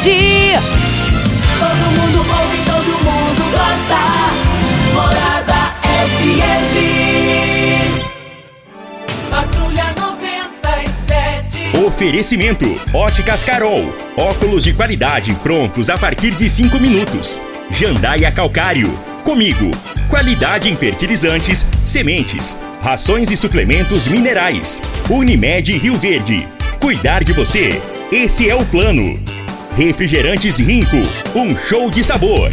Verde. Todo mundo ouve, todo mundo gosta. Morada FM. Patrulha 97. Oferecimento: Óticas Carol. Óculos de qualidade prontos a partir de 5 minutos. Jandaia Calcário. Comigo. Qualidade em fertilizantes, sementes, rações e suplementos minerais. Unimed Rio Verde. Cuidar de você. Esse é o plano. Refrigerantes Rinco. Um show de sabor.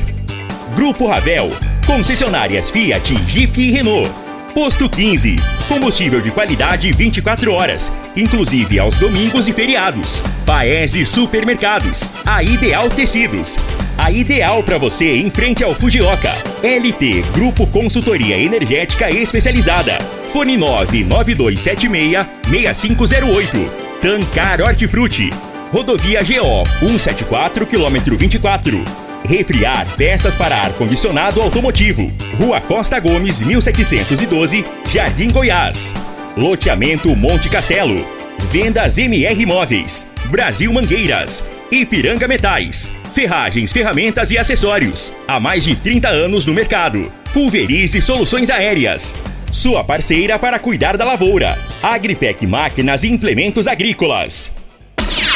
Grupo Ravel. Concessionárias Fiat, Jeep e Renault. Posto 15. Combustível de qualidade 24 horas, inclusive aos domingos e feriados. Paese Supermercados. A Ideal Tecidos. A ideal para você em frente ao Fujioka. LT Grupo Consultoria Energética Especializada. Fone 99276 6508. Tancar Hortifruti. Rodovia GO 174 quilômetro 24. Refriar peças para ar-condicionado automotivo. Rua Costa Gomes, 1712, Jardim Goiás. Loteamento Monte Castelo. Vendas MR Móveis. Brasil Mangueiras. Ipiranga Metais. Ferragens, ferramentas e acessórios. Há mais de 30 anos no mercado. Pulverize Soluções Aéreas. Sua parceira para cuidar da lavoura. Agripec Máquinas e Implementos Agrícolas.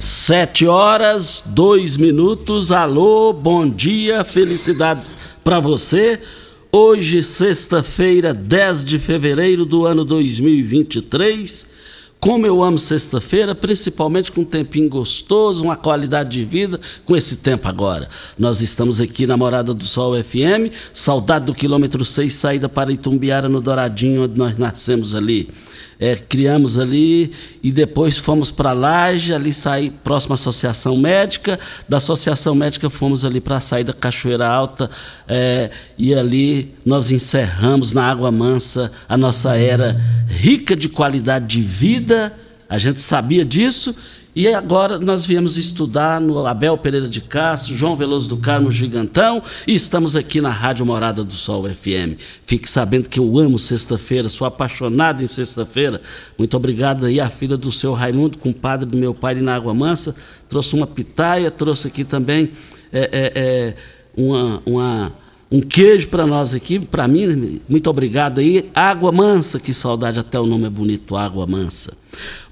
Sete horas, dois minutos. Alô, bom dia, felicidades para você. Hoje, sexta-feira, 10 de fevereiro do ano 2023. Como eu amo sexta-feira, principalmente com um tempinho gostoso, uma qualidade de vida, com esse tempo agora. Nós estamos aqui na Morada do Sol FM, saudade do quilômetro 6, saída para Itumbiara, no Douradinho, onde nós nascemos ali é, criamos ali e depois fomos para Laje, ali saí próxima Associação Médica. Da Associação Médica fomos ali para a saída Cachoeira Alta é, e ali nós encerramos na Água Mansa a nossa era rica de qualidade de vida. A gente sabia disso e agora nós viemos estudar no Abel Pereira de Castro, João Veloso do Carmo Gigantão e estamos aqui na Rádio Morada do Sol FM. Fique sabendo que eu amo sexta-feira, sou apaixonado em sexta-feira. Muito obrigado aí à filha do seu Raimundo, compadre do meu pai na Água Mansa. Trouxe uma pitaia, trouxe aqui também é, é, é, uma, uma um queijo para nós aqui, para mim, muito obrigado aí. Água Mansa, que saudade, até o nome é bonito, Água Mansa.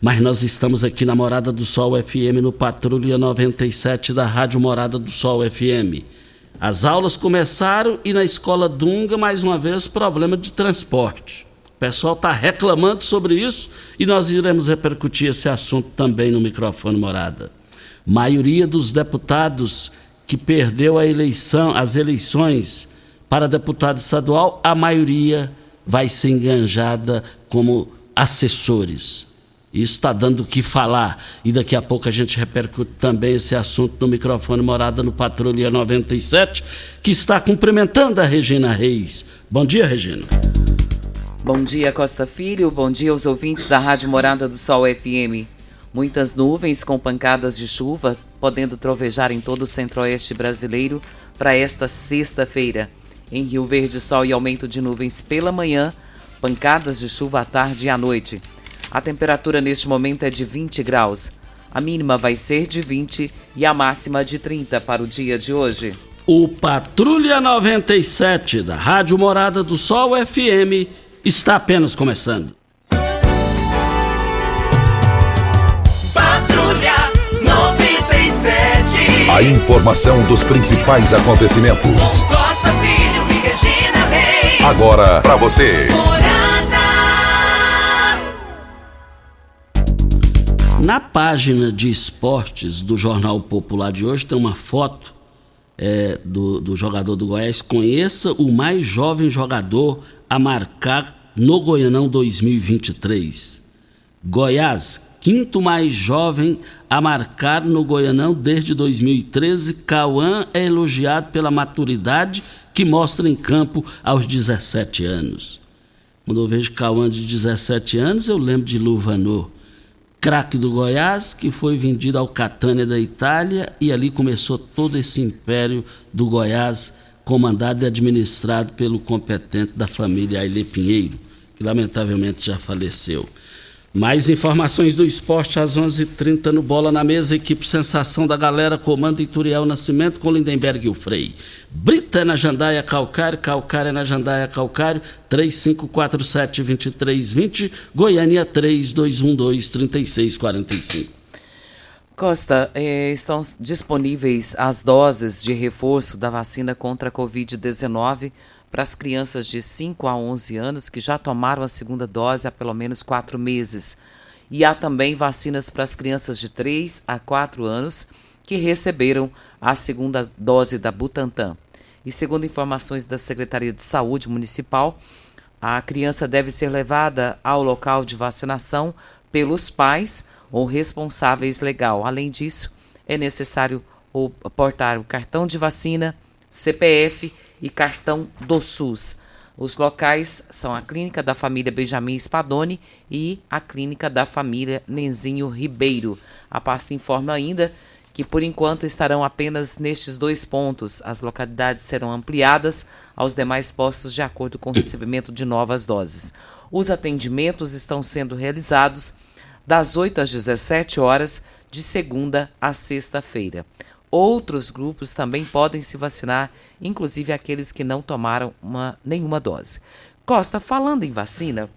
Mas nós estamos aqui na Morada do Sol FM, no Patrulha 97 da Rádio Morada do Sol FM. As aulas começaram e na escola Dunga, mais uma vez, problema de transporte. O pessoal está reclamando sobre isso e nós iremos repercutir esse assunto também no microfone Morada. Maioria dos deputados que perdeu a eleição, as eleições para deputado estadual, a maioria vai ser enganjada como assessores. Isso está dando o que falar. E daqui a pouco a gente repercute também esse assunto no microfone Morada no Patrulha 97, que está cumprimentando a Regina Reis. Bom dia, Regina. Bom dia, Costa Filho. Bom dia aos ouvintes da Rádio Morada do Sol FM. Muitas nuvens com pancadas de chuva, podendo trovejar em todo o centro-oeste brasileiro para esta sexta-feira. Em Rio Verde, sol e aumento de nuvens pela manhã, pancadas de chuva à tarde e à noite. A temperatura neste momento é de 20 graus. A mínima vai ser de 20 e a máxima de 30 para o dia de hoje. O Patrulha 97 da Rádio Morada do Sol FM está apenas começando. Patrulha 97. A informação dos principais acontecimentos. Costa Filho e Regina Reis. Agora para você. Morada. Na página de esportes do Jornal Popular de hoje tem uma foto é, do, do jogador do Goiás. Conheça o mais jovem jogador a marcar no Goianão 2023. Goiás, quinto mais jovem a marcar no Goianão desde 2013, Cauã é elogiado pela maturidade que mostra em campo aos 17 anos. Quando eu vejo Cauã de 17 anos, eu lembro de Luvanor, craque do Goiás, que foi vendido ao Catânia da Itália e ali começou todo esse império do Goiás, comandado e administrado pelo competente da família Aile Pinheiro, que lamentavelmente já faleceu. Mais informações do esporte às 11:30 h 30 no Bola na Mesa. Equipe Sensação da Galera, comando Ituriel Nascimento com Lindenberg e o Frei. Brita é na Jandaia Calcário, Calcário é na Jandaia Calcário, 3547-2320, Goiânia 3212-3645. Costa, eh, estão disponíveis as doses de reforço da vacina contra a Covid-19 para as crianças de 5 a 11 anos que já tomaram a segunda dose há pelo menos quatro meses. E há também vacinas para as crianças de 3 a 4 anos que receberam a segunda dose da Butantan. E segundo informações da Secretaria de Saúde Municipal, a criança deve ser levada ao local de vacinação pelos pais ou responsáveis legal. Além disso, é necessário portar o cartão de vacina, CPF e cartão do SUS. Os locais são a Clínica da Família Benjamin Spadoni e a Clínica da Família Nenzinho Ribeiro. A pasta informa ainda que por enquanto estarão apenas nestes dois pontos. As localidades serão ampliadas aos demais postos de acordo com o recebimento de novas doses. Os atendimentos estão sendo realizados das 8 às 17 horas, de segunda a sexta-feira. Outros grupos também podem se vacinar, inclusive aqueles que não tomaram uma, nenhuma dose. Costa, falando em vacina,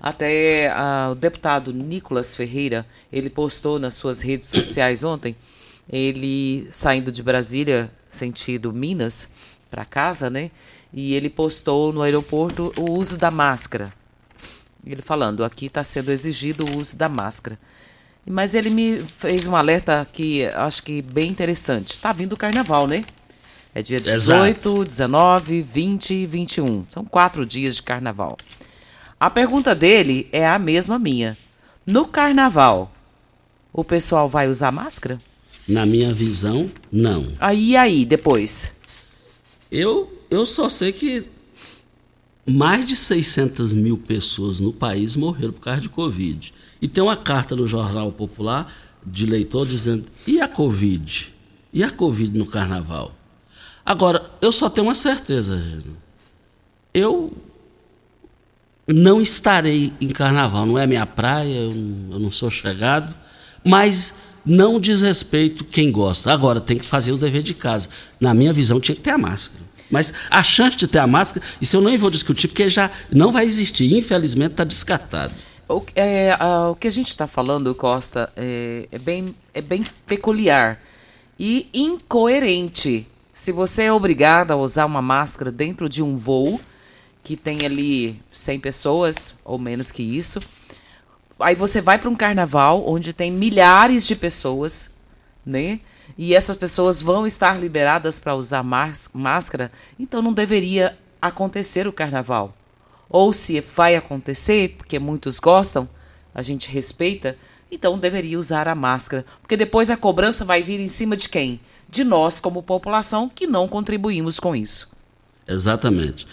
até uh, o deputado Nicolas Ferreira, ele postou nas suas redes sociais ontem, ele saindo de Brasília, sentido Minas, para casa, né? E ele postou no aeroporto o uso da máscara. Ele falando, aqui está sendo exigido o uso da máscara. Mas ele me fez um alerta que acho que bem interessante. Está vindo o carnaval, né? É dia 18, Exato. 19, 20 e 21. São quatro dias de carnaval. A pergunta dele é a mesma minha. No carnaval, o pessoal vai usar máscara? Na minha visão, não. Aí, aí, depois? Eu, eu só sei que mais de 600 mil pessoas no país morreram por causa de Covid. E tem uma carta no Jornal Popular de leitor dizendo: e a Covid? E a Covid no carnaval? Agora, eu só tenho uma certeza, eu não estarei em carnaval, não é minha praia, eu não, eu não sou chegado, mas não desrespeito quem gosta. Agora, tem que fazer o dever de casa. Na minha visão, tinha que ter a máscara. Mas a chance de ter a máscara, isso eu nem vou discutir, porque já não vai existir. Infelizmente, está descartado. O, é, a, o que a gente está falando, Costa, é, é, bem, é bem peculiar e incoerente. Se você é obrigado a usar uma máscara dentro de um voo que tem ali 100 pessoas ou menos que isso, aí você vai para um carnaval onde tem milhares de pessoas, né? E essas pessoas vão estar liberadas para usar máscara, então não deveria acontecer o carnaval ou se vai acontecer, porque muitos gostam, a gente respeita, então deveria usar a máscara, porque depois a cobrança vai vir em cima de quem? De nós, como população, que não contribuímos com isso. Exatamente.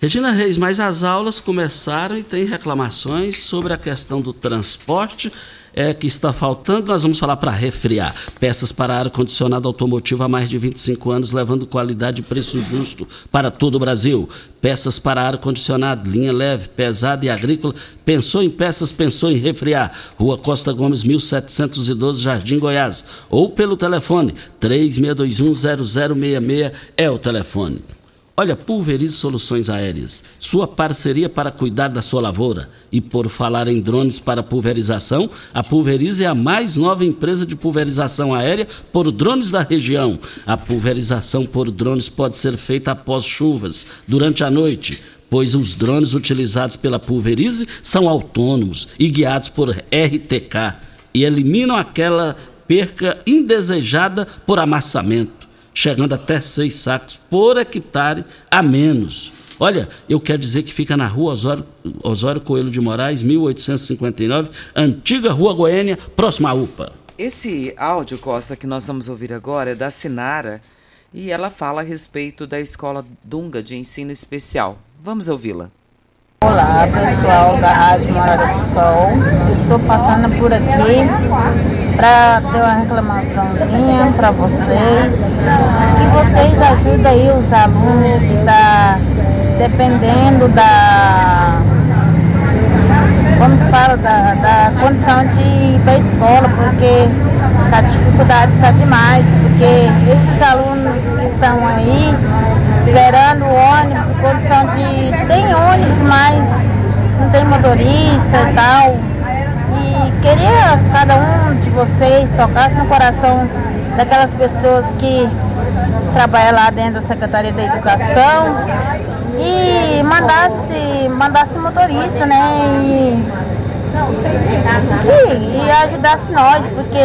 Regina Reis, mas as aulas começaram e tem reclamações sobre a questão do transporte é, que está faltando, nós vamos falar para refriar. Peças para ar-condicionado automotivo há mais de 25 anos, levando qualidade e preço justo para todo o Brasil. Peças para ar-condicionado, linha leve, pesada e agrícola. Pensou em peças, pensou em refriar. Rua Costa Gomes, 1712, Jardim Goiás. Ou pelo telefone 36210066 é o telefone. Olha, Pulverize Soluções Aéreas, sua parceria para cuidar da sua lavoura. E por falar em drones para pulverização, a Pulverize é a mais nova empresa de pulverização aérea por drones da região. A pulverização por drones pode ser feita após chuvas, durante a noite, pois os drones utilizados pela Pulverize são autônomos e guiados por RTK e eliminam aquela perca indesejada por amassamento chegando até seis sacos por hectare a menos. Olha, eu quero dizer que fica na rua Osório, Osório Coelho de Moraes, 1859, antiga Rua Goiânia, próxima à UPA. Esse áudio, Costa, que nós vamos ouvir agora é da Sinara e ela fala a respeito da escola Dunga de ensino especial. Vamos ouvi-la. Olá pessoal da Rádio Morada do Sol, estou passando por aqui para ter uma reclamaçãozinha para vocês, que vocês ajudem aí os alunos que tá dependendo da como fala, da, da condição de ir para a escola, porque a dificuldade está demais, porque esses alunos que estão aí esperando o ônibus, condição de. tem ônibus, mas não tem motorista e tal. E queria cada um de vocês tocasse no coração daquelas pessoas que trabalham lá dentro da Secretaria da Educação e mandasse, mandasse motorista, né? E, e, e ajudasse nós, porque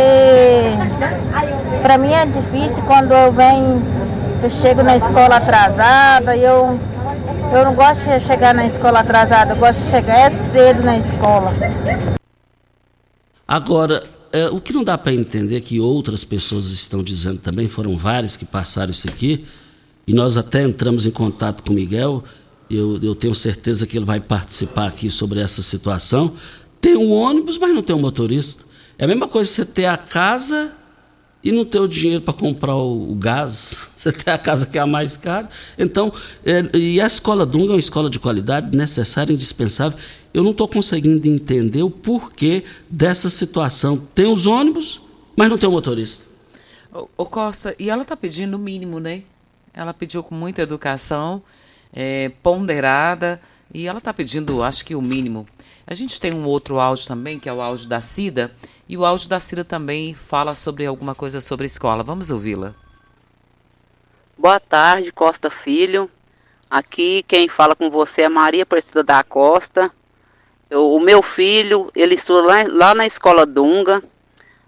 para mim é difícil quando eu venho, eu chego na escola atrasada, eu, eu não gosto de chegar na escola atrasada, eu gosto de chegar é cedo na escola. Agora, é, o que não dá para entender é que outras pessoas estão dizendo também, foram várias que passaram isso aqui, e nós até entramos em contato com o Miguel, eu, eu tenho certeza que ele vai participar aqui sobre essa situação. Tem um ônibus, mas não tem um motorista. É a mesma coisa você ter a casa e não ter o dinheiro para comprar o, o, gás. Você ter a casa que é a mais cara. Então, é, e a escola Dunga é uma escola de qualidade necessária, indispensável. Eu não estou conseguindo entender o porquê dessa situação. Tem os ônibus, mas não tem o motorista. Ô, Costa, e ela está pedindo o mínimo, né? Ela pediu com muita educação, é, ponderada, e ela está pedindo, acho que o mínimo. A gente tem um outro áudio também, que é o áudio da Cida, e o áudio da Cida também fala sobre alguma coisa sobre a escola. Vamos ouvi-la. Boa tarde, Costa Filho. Aqui quem fala com você é Maria Aparecida da Costa. Eu, o meu filho, ele estuda lá, lá na escola Dunga,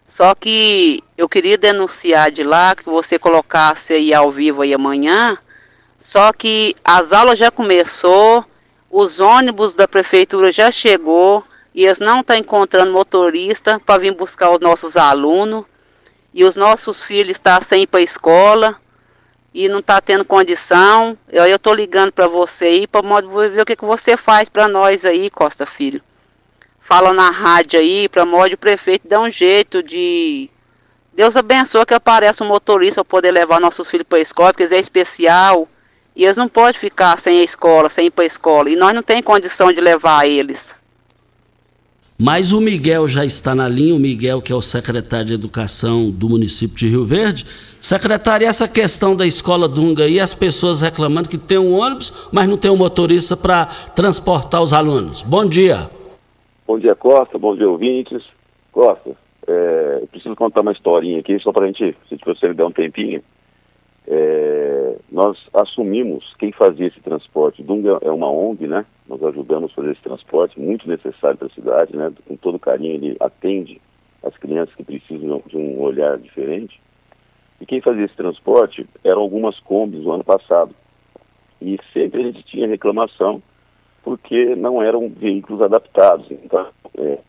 só que eu queria denunciar de lá que você colocasse aí ao vivo aí amanhã. Só que as aulas já começou, os ônibus da prefeitura já chegou e eles não estão tá encontrando motorista para vir buscar os nossos alunos. E os nossos filhos estão tá sem ir para a escola e não está tendo condição. Eu estou ligando para você aí para ver o que, que você faz para nós aí, Costa Filho fala na rádio aí, para o prefeito dar um jeito de. Deus abençoe que apareça um motorista para poder levar nossos filhos para a escola, porque eles é especial. E eles não podem ficar sem a escola, sem ir para a escola. E nós não temos condição de levar eles. Mas o Miguel já está na linha, o Miguel, que é o secretário de Educação do município de Rio Verde. Secretário, essa questão da escola Dunga aí, as pessoas reclamando que tem um ônibus, mas não tem um motorista para transportar os alunos. Bom dia. Bom dia, Costa. Bom dia, ouvintes. Costa, é, eu preciso contar uma historinha aqui, só para a gente, se você me der um tempinho. É, nós assumimos quem fazia esse transporte. Dunga é uma ONG, né? Nós ajudamos a fazer esse transporte, muito necessário para a cidade, né? Com todo carinho, ele atende as crianças que precisam de um olhar diferente. E quem fazia esse transporte eram algumas combis no ano passado. E sempre a gente tinha reclamação porque não eram veículos adaptados. Então, é,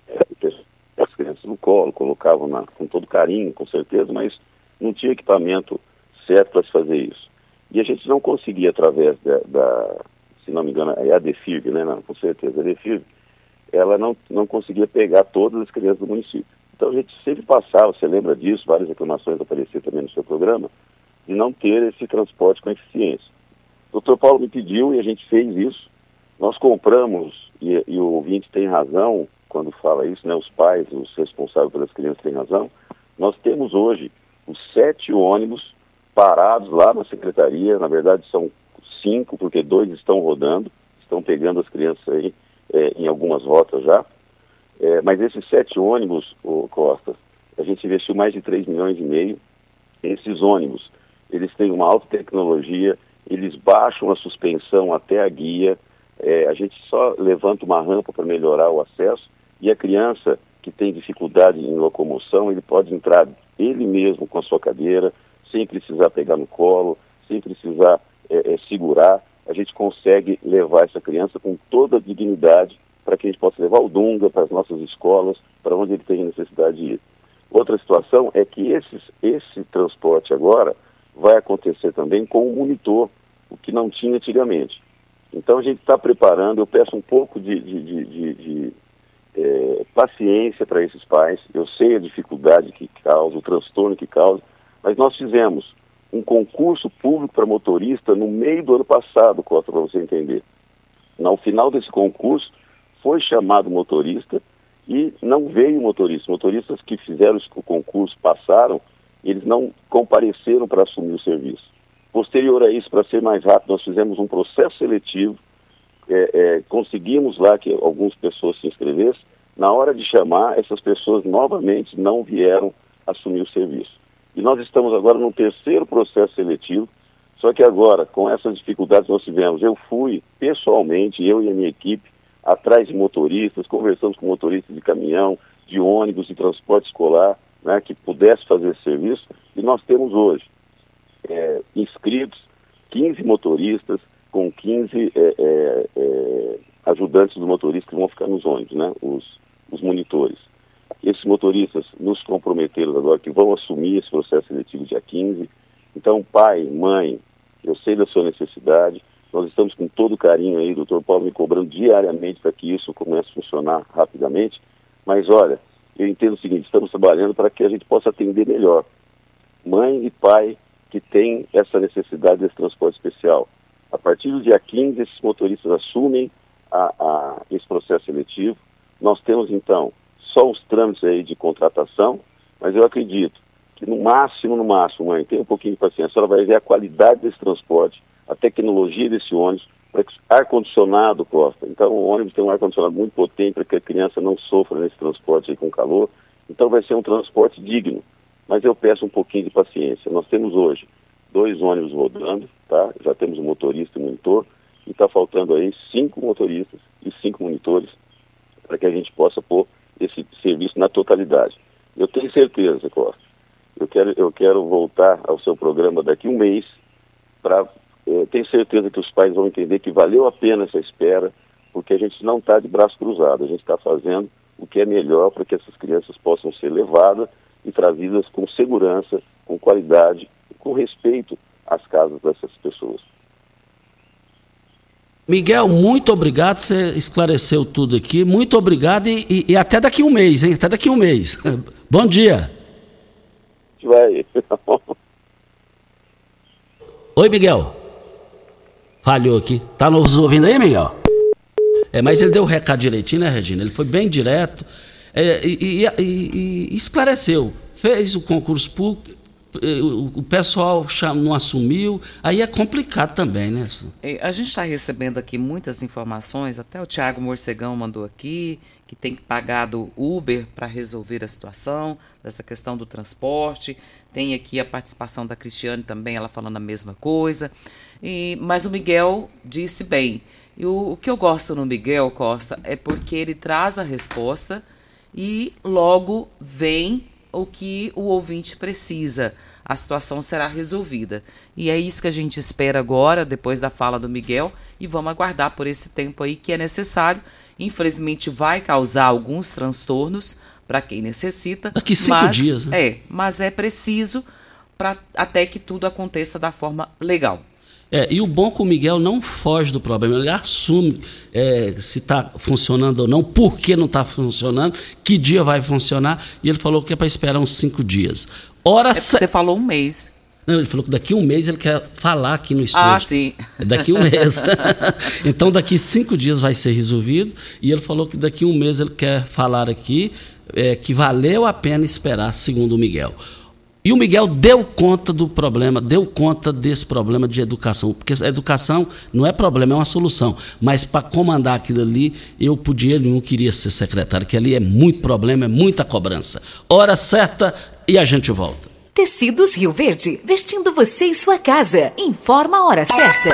as crianças no colo, colocavam na, com todo carinho, com certeza, mas não tinha equipamento certo para se fazer isso. E a gente não conseguia, através da, da se não me engano, é a DEFIRG, né? Não, com certeza, a DEFIRG, ela não, não conseguia pegar todas as crianças do município. Então a gente sempre passava, você lembra disso, várias reclamações apareceram também no seu programa, de não ter esse transporte com eficiência. O doutor Paulo me pediu e a gente fez isso, nós compramos, e, e, o ouvinte tem razão quando fala isso, né? Os pais, os responsáveis pelas crianças têm razão. Nós temos hoje os sete ônibus parados lá na secretaria, na verdade são cinco, porque dois estão rodando, estão pegando as crianças aí é, em algumas rotas já. É, mas esses sete ônibus, o Costa, a gente investiu mais de 3 milhões e meio. Esses ônibus, eles têm uma alta tecnologia, eles baixam a suspensão até a guia, é, a gente só levanta uma rampa para melhorar o acesso e a criança que tem dificuldade em locomoção, ele pode entrar ele mesmo com a sua cadeira, sem precisar pegar no colo, sem precisar é, é, segurar. a gente consegue levar essa criança com toda a dignidade para que a gente possa levar o Dunga para as nossas escolas, para onde ele tem necessidade de ir. Outra situação é que esses, esse transporte agora vai acontecer também com o monitor, o que não tinha antigamente. Então a gente está preparando, eu peço um pouco de, de, de, de, é, paciência para esses pais. Eu sei a dificuldade que causa, o transtorno que causa, mas nós fizemos um concurso público para motorista no meio do ano passado, Costa, para você entender. No final desse concurso, foi chamado motorista e não veio motorista. Motoristas que fizeram o concurso passaram, eles não compareceram para assumir o serviço. Posterior a isso, para ser mais rápido, nós fizemos um processo seletivo, é, é, conseguimos lá que algumas pessoas se inscrevessem. Na hora de chamar, essas pessoas novamente não vieram assumir o serviço. E nós estamos agora no terceiro processo seletivo, só que agora, com essas dificuldades que nós tivemos, eu fui pessoalmente, eu e a minha equipe, atrás de motoristas, conversamos com motoristas de caminhão, de ônibus, de transporte escolar, né, que pudesse fazer esse serviço, e nós temos hoje é, inscritos 15 motoristas com 15 é, é, é, ajudantes do motorista que vão ficar nos ônibus, né, os, os monitores. Esses motoristas nos comprometeram agora que vão assumir esse processo seletivo dia 15. Então, pai, mãe, eu sei da sua necessidade, nós estamos com todo carinho aí, doutor Paulo me cobrando diariamente para que isso comece a funcionar rapidamente. Mas olha, eu entendo o seguinte, estamos trabalhando para que a gente possa atender melhor. Mãe e pai que têm essa necessidade desse transporte especial. A partir do dia 15, esses motoristas assumem a, a, esse processo seletivo. Nós temos, então, só os trâmites aí de contratação, mas eu acredito que no máximo, no máximo, mãe, tenha um pouquinho de paciência, a senhora vai ver a qualidade desse transporte, a tecnologia desse ônibus, ar-condicionado, Costa. Então, o ônibus tem um ar-condicionado muito potente para que a criança não sofra nesse transporte com calor. Então, vai ser um transporte digno. Mas eu peço um pouquinho de paciência. Nós temos hoje dois ônibus rodando, tá? Já temos um motorista e um monitor. E está faltando aí cinco motoristas e cinco monitores para que a gente possa pôr esse serviço na totalidade. Eu tenho certeza, Costa. Eu quero, eu quero voltar ao seu programa daqui um mês para eu tenho certeza que os pais vão entender que valeu a pena essa espera, porque a gente não está de braço cruzado, a gente está fazendo o que é melhor para que essas crianças possam ser levadas e trazidas com segurança, com qualidade com respeito às casas dessas pessoas. Miguel, muito obrigado, você esclareceu tudo aqui. Muito obrigado e, e, e até daqui um mês, hein? Até daqui um mês. Bom dia. Vai. Oi, Miguel. Falhou aqui. Tá nos ouvindo aí, Miguel? É, mas ele deu o recado direitinho, né, Regina? Ele foi bem direto é, e, e, e, e, esclareceu. Fez o concurso público, eh, o pessoal não assumiu, aí é complicado também, né? É, a gente está recebendo aqui muitas informações, até o Tiago Morcegão mandou aqui, que tem que pagar do Uber para resolver a situação, dessa questão do transporte. Tem aqui a participação da Cristiane também, ela falando a mesma coisa. E, mas o Miguel disse bem. E o, o que eu gosto no Miguel Costa é porque ele traz a resposta e logo vem o que o ouvinte precisa. A situação será resolvida. E é isso que a gente espera agora, depois da fala do Miguel, e vamos aguardar por esse tempo aí que é necessário. Infelizmente, vai causar alguns transtornos para quem necessita. Daqui cinco mas, dias, né? É, mas é preciso para até que tudo aconteça da forma legal. É, e o bom é que o Miguel não foge do problema, ele assume é, se está funcionando ou não, por que não está funcionando, que dia vai funcionar, e ele falou que é para esperar uns cinco dias. Hora é Você falou um mês. Não, ele falou que daqui um mês ele quer falar aqui no estúdio. Ah, sim. Daqui a um mês. então, daqui cinco dias vai ser resolvido. E ele falou que daqui um mês ele quer falar aqui é, que valeu a pena esperar, segundo o Miguel. E o Miguel deu conta do problema, deu conta desse problema de educação, porque a educação não é problema, é uma solução. Mas para comandar aquilo ali, eu podia, ele não queria ser secretário, que ali é muito problema, é muita cobrança. Hora certa e a gente volta. Tecidos Rio Verde, vestindo você e sua casa. Informa a hora certa.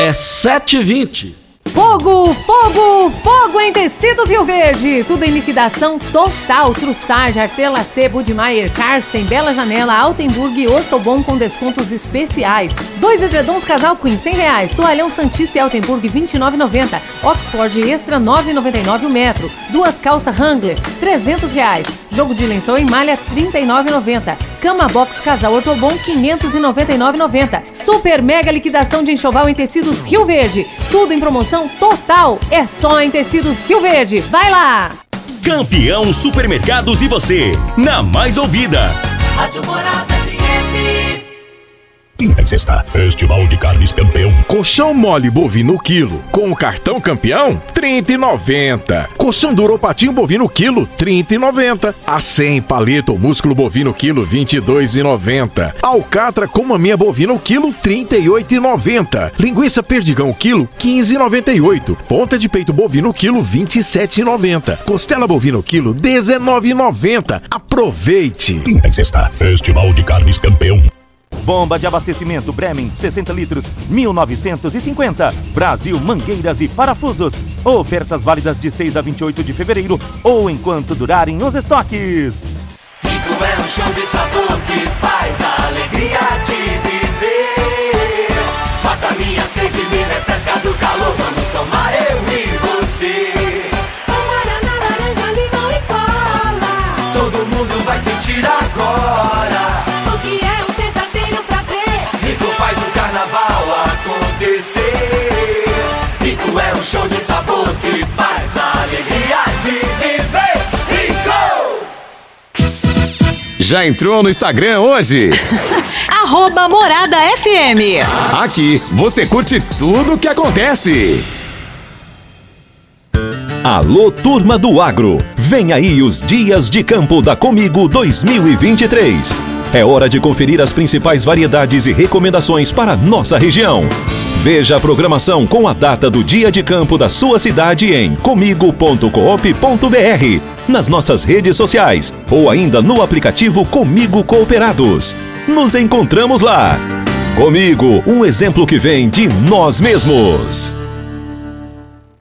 É 7h20. Fogo, fogo, fogo em tecidos Rio Verde. Tudo em liquidação total. Trussage, Artelacê, Budmeier, Karsten, Bela Janela, Altenburg e Ortobon com descontos especiais. Dois edredons casal Queen, 100 reais. Toalhão Santista e Altenburg, 29,90. Oxford Extra, 9,99 o metro. Duas calças Wrangler, 300 reais. Jogo de lençol em malha, 39,90. Cama Box Casal Ortobon, 599,90. Super mega liquidação de enxoval em tecidos Rio Verde. Tudo em promoção total. É só em tecidos Rio Verde. Vai lá! Campeão Supermercados e você, na mais ouvida. Rádio Morada FM. Quinta e sexta, Festival de Carnes Campeão. Colchão mole bovino quilo, com o cartão campeão, 30,90. Colchão duro patinho bovino quilo, 30,90. A 100 paleta ou músculo bovino quilo, 22,90. Alcatra com maminha bovino quilo, 38,90. Linguiça perdigão quilo, 15,98. Ponta de peito bovino quilo, 27,90. Costela bovino quilo, 19,90. Aproveite! Quinta e sexta, Festival de Carnes Campeão. Bomba de abastecimento Bremen, 60 litros, 1950. Brasil, mangueiras e parafusos. Ofertas válidas de 6 a 28 de fevereiro ou enquanto durarem os estoques. Rico é um show de sabor que faz a alegria de viver. Mata minha sede, me refresca do calor. Vamos tomar eu e você. Amarana, laranja, limão e cola. Todo mundo vai sentir agora. Faz o carnaval acontecer. Rico é um show de sabor que faz a alegria de viver. Rico! Já entrou no Instagram hoje? Arroba Morada FM. Aqui você curte tudo o que acontece. Alô, turma do agro! Vem aí os Dias de Campo da Comigo 2023. É hora de conferir as principais variedades e recomendações para nossa região. Veja a programação com a data do Dia de Campo da sua cidade em comigo.coop.br, nas nossas redes sociais ou ainda no aplicativo Comigo Cooperados. Nos encontramos lá! Comigo, um exemplo que vem de nós mesmos.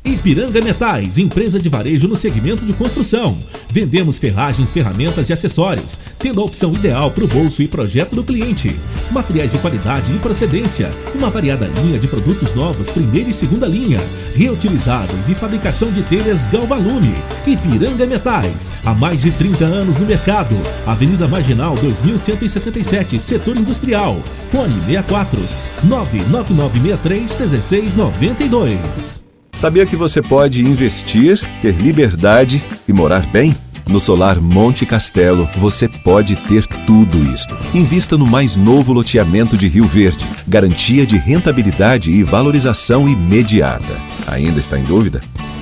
Ipiranga Metais, empresa de varejo no segmento de construção. Vendemos ferragens, ferramentas e acessórios, tendo a opção ideal para o bolso e projeto do cliente. Materiais de qualidade e procedência, uma variada linha de produtos novos, primeira e segunda linha, reutilizáveis e fabricação de telhas Galvalume. Ipiranga Metais, há mais de 30 anos no mercado. Avenida Marginal 2167, setor industrial. Fone 64 99963 1692. Sabia que você pode investir, ter liberdade e morar bem? No Solar Monte Castelo, você pode ter tudo isto. Invista no mais novo loteamento de Rio Verde. Garantia de rentabilidade e valorização imediata. Ainda está em dúvida?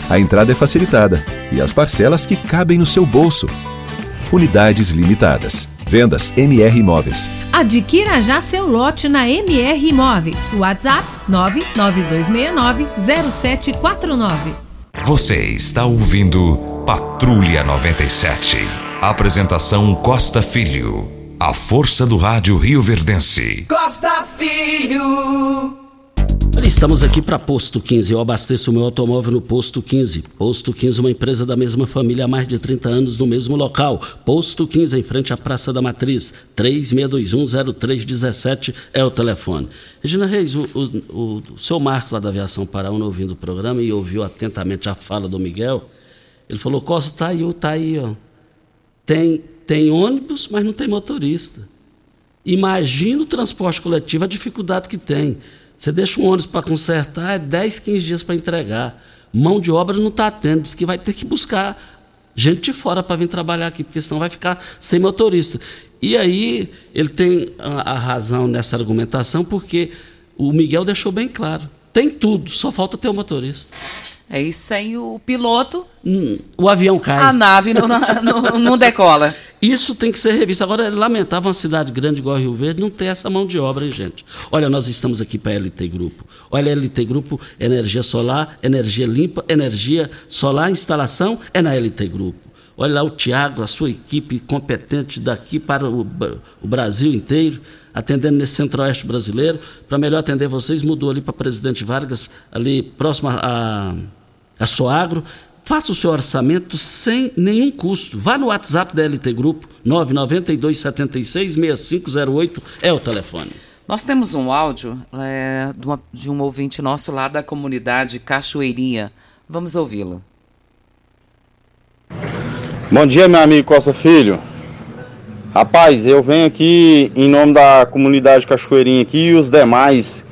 A entrada é facilitada e as parcelas que cabem no seu bolso. Unidades limitadas. Vendas MR Imóveis. Adquira já seu lote na MR Imóveis. WhatsApp 992690749. Você está ouvindo Patrulha 97. Apresentação Costa Filho. A força do rádio Rio Verdense. Costa Filho. Olha, estamos aqui para Posto 15. Eu abasteço o meu automóvel no Posto 15. Posto 15, uma empresa da mesma família há mais de 30 anos no mesmo local. Posto 15, em frente à Praça da Matriz. 36210317 é o telefone. Regina Reis, o, o, o, seu Marcos lá da Aviação Paraúna ouvindo o programa e ouviu atentamente a fala do Miguel. Ele falou: Costa, tá aí, tá aí, ó. Tem, tem ônibus, mas não tem motorista. Imagina o transporte coletivo, a dificuldade que tem. Você deixa um ônibus para consertar, é 10, 15 dias para entregar. Mão de obra não está tendo, diz que vai ter que buscar gente de fora para vir trabalhar aqui, porque senão vai ficar sem motorista. E aí ele tem a, a razão nessa argumentação, porque o Miguel deixou bem claro. Tem tudo, só falta ter o motorista. É isso, sem o piloto. Hum, o avião cai. A nave não, não, não, decola. Isso tem que ser revisto. Agora, é lamentável uma cidade grande igual Rio Verde não ter essa mão de obra, hein, gente? Olha, nós estamos aqui para a LT Grupo. Olha, a LT Grupo, energia solar, energia limpa, energia solar, instalação é na LT Grupo. Olha lá o Tiago, a sua equipe competente daqui para o, o Brasil inteiro, atendendo nesse centro-oeste brasileiro. Para melhor atender vocês, mudou ali para Presidente Vargas, ali próximo a, a Soagro. Faça o seu orçamento sem nenhum custo. Vá no WhatsApp da LT Grupo, 992 76 6508 é o telefone. Nós temos um áudio é, de, uma, de um ouvinte nosso lá da comunidade Cachoeirinha. Vamos ouvi-lo. Bom dia, meu amigo Costa Filho. Rapaz, eu venho aqui em nome da comunidade Cachoeirinha aqui e os demais,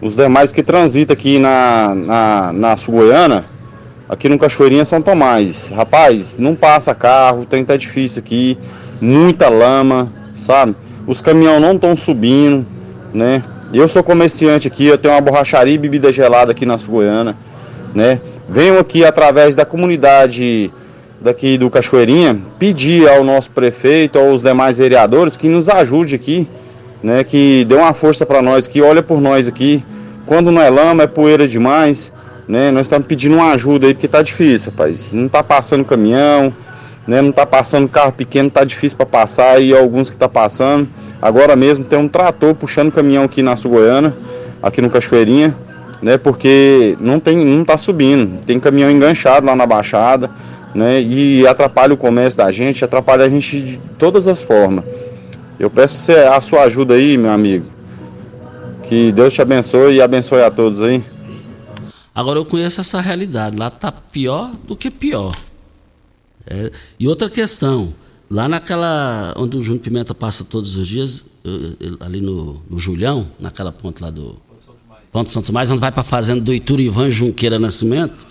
os demais que transitam aqui na, na, na Sul-Goiana, aqui no Cachoeirinha São Tomás. Rapaz, não passa carro, tem tá difícil aqui, muita lama, sabe? Os caminhões não estão subindo, né? Eu sou comerciante aqui, eu tenho uma borracharia e bebida gelada aqui na Goiânia, né? Venho aqui através da comunidade daqui do Cachoeirinha pedir ao nosso prefeito, aos demais vereadores que nos ajude aqui, né? Que dê uma força para nós, que olha por nós aqui. Quando não é lama, é poeira demais, né? Nós estamos pedindo uma ajuda aí porque tá difícil, rapaz. Não tá passando caminhão, né? Não tá passando carro pequeno, tá difícil para passar e alguns que tá passando. Agora mesmo tem um trator puxando caminhão aqui na Goiânia, aqui no Cachoeirinha, né? Porque não tem, não tá subindo. Tem caminhão enganchado lá na baixada, né? E atrapalha o comércio da gente, atrapalha a gente de todas as formas. Eu peço a sua ajuda aí, meu amigo. Que Deus te abençoe e abençoe a todos aí. Agora eu conheço essa realidade. Lá tá pior do que pior. É, e outra questão. Lá naquela. onde o Júnior Pimenta passa todos os dias, ali no, no Julião, naquela ponte lá do. Ponto Santo Mais, onde vai para a fazenda do Iturivan Junqueira Nascimento.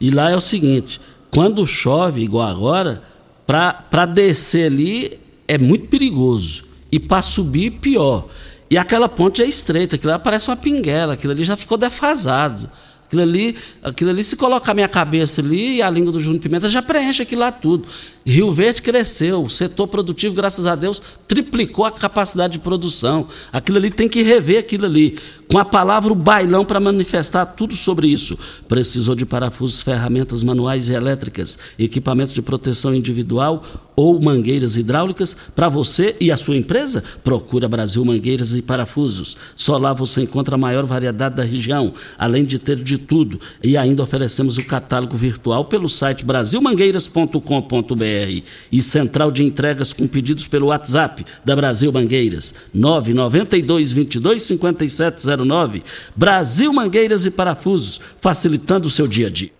E lá é o seguinte: quando chove, igual agora, para descer ali é muito perigoso. E para subir, pior. E aquela ponte é estreita, aquilo lá parece uma pinguela, aquilo ali já ficou defasado. Aquilo ali, aquilo ali, se colocar minha cabeça ali e a língua do Júnior Pimenta, já preenche aquilo lá tudo. Rio Verde cresceu, o setor produtivo, graças a Deus, triplicou a capacidade de produção. Aquilo ali tem que rever aquilo ali. Com a palavra o bailão para manifestar tudo sobre isso. Precisou de parafusos, ferramentas manuais e elétricas, equipamentos de proteção individual ou mangueiras hidráulicas para você e a sua empresa? Procura Brasil Mangueiras e Parafusos. Só lá você encontra a maior variedade da região, além de ter de tudo. E ainda oferecemos o catálogo virtual pelo site brasilmangueiras.com.br e central de entregas com pedidos pelo WhatsApp da Brasil Mangueiras 992 22 5709 Brasil Mangueiras e Parafusos facilitando o seu dia a dia.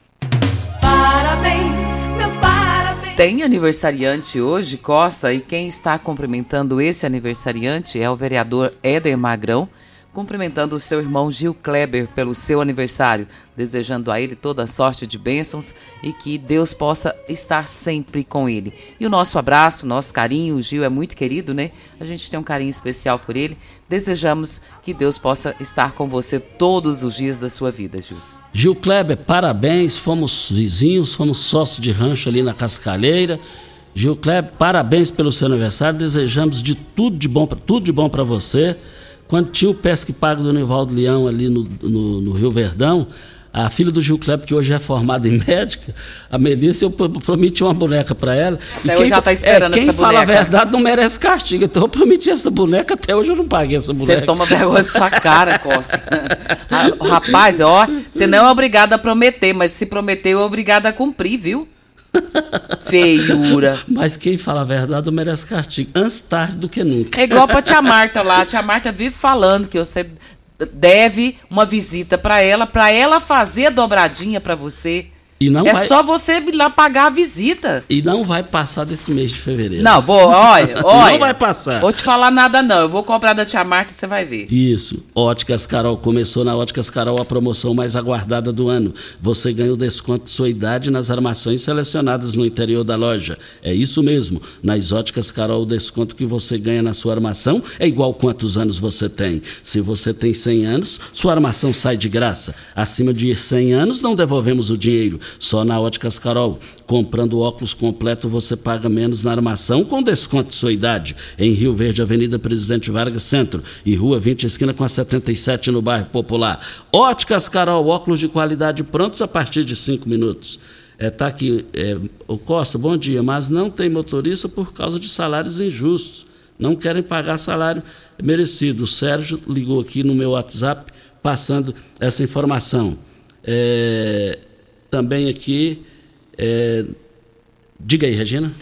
Parabéns, meus parabéns. Tem aniversariante hoje, Costa, e quem está cumprimentando esse aniversariante é o vereador Éder Magrão cumprimentando o seu irmão Gil Kleber pelo seu aniversário, desejando a ele toda a sorte de bênçãos e que Deus possa estar sempre com ele. E o nosso abraço, nosso carinho, o Gil é muito querido, né? A gente tem um carinho especial por ele. Desejamos que Deus possa estar com você todos os dias da sua vida, Gil. Gil Kleber, parabéns, fomos vizinhos, fomos sócios de rancho ali na Cascalheira. Gil Kleber, parabéns pelo seu aniversário, desejamos de tudo de bom, tudo de bom para você. Quando tinha o pesque pago do Nivaldo Leão ali no, no, no, Rio Verdão, a filha do Gil Kleber, que hoje é formada em médica, a Melissa, eu prometi uma boneca para ela. Até e quem, já tá esperando é, quem essa fala a verdade não merece castigo. Então eu prometi essa boneca, até hoje eu não paguei essa boneca. Você toma vergonha de sua cara, Costa. Rapaz, ó, você não é obrigado a prometer, mas se prometeu, é obrigado a cumprir, viu? Feiura. Mas quem fala a verdade merece castigo. Antes tarde do que nunca. É igual pra tia Marta lá. A tia Marta vive falando que você deve uma visita para ela, para ela fazer a dobradinha para você. E não é vai... só você ir lá pagar a visita. E não vai passar desse mês de fevereiro. Não, vou, olha, olha. não vai passar. Vou te falar nada não, eu vou comprar da tia Marta e você vai ver. Isso. Óticas Carol começou na Óticas Carol a promoção mais aguardada do ano. Você ganha o desconto de sua idade nas armações selecionadas no interior da loja. É isso mesmo. Nas Óticas Carol o desconto que você ganha na sua armação é igual quantos anos você tem. Se você tem 100 anos, sua armação sai de graça. Acima de 100 anos não devolvemos o dinheiro. Só na Óticas Carol. Comprando óculos completo, você paga menos na armação com desconto de sua idade. Em Rio Verde, Avenida Presidente Vargas Centro e Rua 20, esquina com a 77 no bairro Popular. Óticas Carol, óculos de qualidade prontos a partir de 5 minutos. É, tá aqui, é, o Costa, bom dia, mas não tem motorista por causa de salários injustos. Não querem pagar salário merecido. O Sérgio ligou aqui no meu WhatsApp passando essa informação. É, também aqui, é, diga aí, Regina.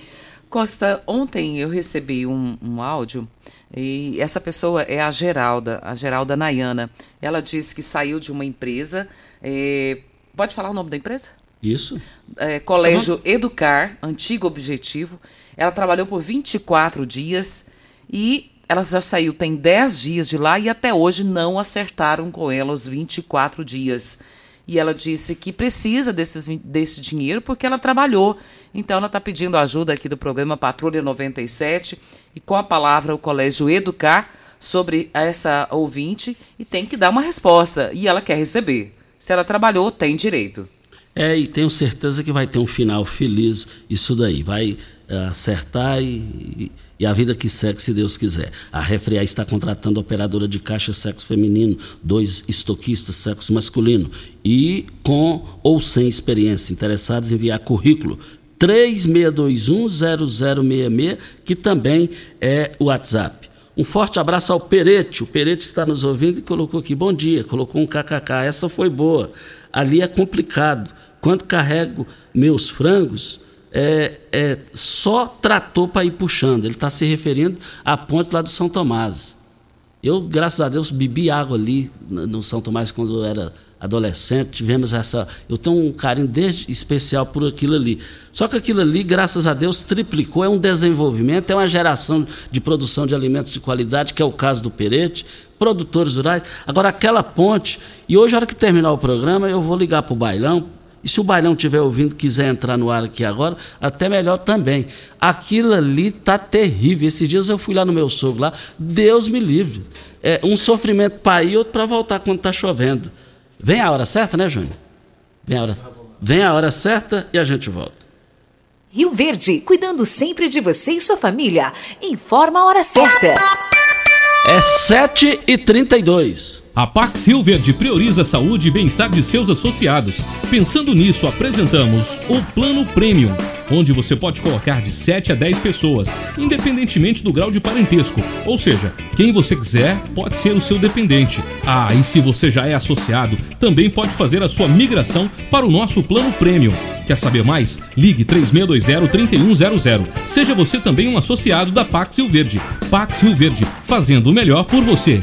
Costa, ontem eu recebi um, um áudio e essa pessoa é a Geralda, a Geralda Nayana. Ela disse que saiu de uma empresa. É, pode falar o nome da empresa? Isso. É, Colégio Educar, antigo objetivo. Ela trabalhou por 24 dias e ela já saiu, tem 10 dias de lá e até hoje não acertaram com ela os 24 dias. E ela disse que precisa desses, desse dinheiro porque ela trabalhou. Então ela está pedindo ajuda aqui do programa Patrulha 97 e com a palavra o Colégio Educar sobre essa ouvinte e tem que dar uma resposta. E ela quer receber. Se ela trabalhou, tem direito. É, e tenho certeza que vai ter um final feliz isso daí. Vai uh, acertar e, e, a vida que segue, se Deus quiser. A Refrear está contratando operadora de caixa sexo feminino, dois estoquistas sexo masculino e com ou sem experiência. Interessados enviar currículo 36210066, que também é o WhatsApp. Um forte abraço ao Perete. O Perete está nos ouvindo e colocou aqui, bom dia, colocou um kkk. Essa foi boa. Ali é complicado. Quando carrego meus frangos, é, é só trator para ir puxando. Ele está se referindo à ponte lá do São Tomás. Eu, graças a Deus, bebi água ali no São Tomás quando eu era adolescente, tivemos essa. Eu tenho um carinho desde especial por aquilo ali. Só que aquilo ali, graças a Deus, triplicou, é um desenvolvimento, é uma geração de produção de alimentos de qualidade, que é o caso do Perete, produtores rurais. Agora, aquela ponte, e hoje, na hora que terminar o programa, eu vou ligar para o bailão. E se o bailão estiver ouvindo quiser entrar no ar aqui agora, até melhor também. Aquilo ali tá terrível. Esses dias eu fui lá no meu sogro lá, Deus me livre. É um sofrimento para ir, outro para voltar quando está chovendo. Vem a hora certa, né, Júnior? Vem a hora, vem a hora certa e a gente volta. Rio Verde, cuidando sempre de você e sua família. Informa a hora certa. É 7h32. A Pax Rio Verde prioriza a saúde e bem-estar de seus associados. Pensando nisso, apresentamos o Plano Premium, onde você pode colocar de 7 a 10 pessoas, independentemente do grau de parentesco. Ou seja, quem você quiser pode ser o seu dependente. Ah, e se você já é associado, também pode fazer a sua migração para o nosso Plano Premium. Quer saber mais? Ligue 3620-3100. Seja você também um associado da Pax Rio Verde. Pax Rio Verde, fazendo o melhor por você.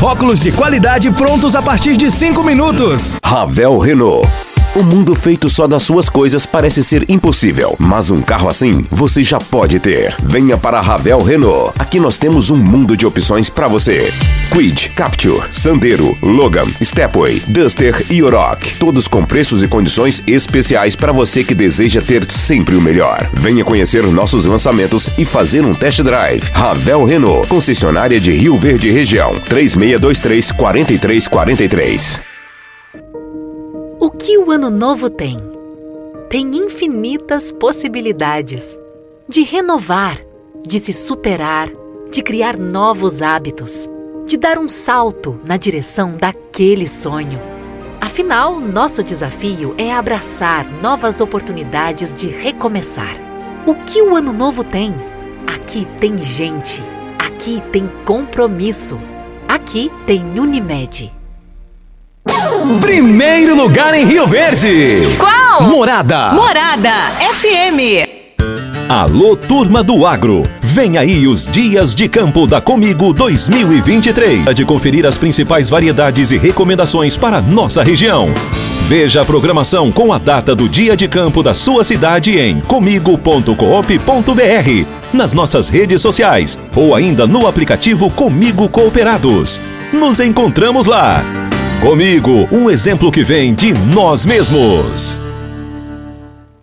Óculos de qualidade prontos a partir de 5 minutos. Ravel Renault. O mundo feito só das suas coisas parece ser impossível, mas um carro assim você já pode ter. Venha para a Ravel Renault. Aqui nós temos um mundo de opções para você. Quid, Capture, Sandero, Logan, Stepway, Duster e Oroch. Todos com preços e condições especiais para você que deseja ter sempre o melhor. Venha conhecer nossos lançamentos e fazer um test drive. Ravel Renault, concessionária de Rio Verde Região. 3623 4343. O que o Ano Novo tem? Tem infinitas possibilidades de renovar, de se superar, de criar novos hábitos, de dar um salto na direção daquele sonho. Afinal, nosso desafio é abraçar novas oportunidades de recomeçar. O que o Ano Novo tem? Aqui tem gente, aqui tem compromisso, aqui tem Unimed. Primeiro lugar em Rio Verde. Qual? Morada. Morada FM. Alô, turma do agro. Vem aí os Dias de Campo da Comigo 2023. De conferir as principais variedades e recomendações para nossa região. Veja a programação com a data do Dia de Campo da sua cidade em comigo.coop.br, nas nossas redes sociais ou ainda no aplicativo Comigo Cooperados. Nos encontramos lá. Comigo, um exemplo que vem de nós mesmos.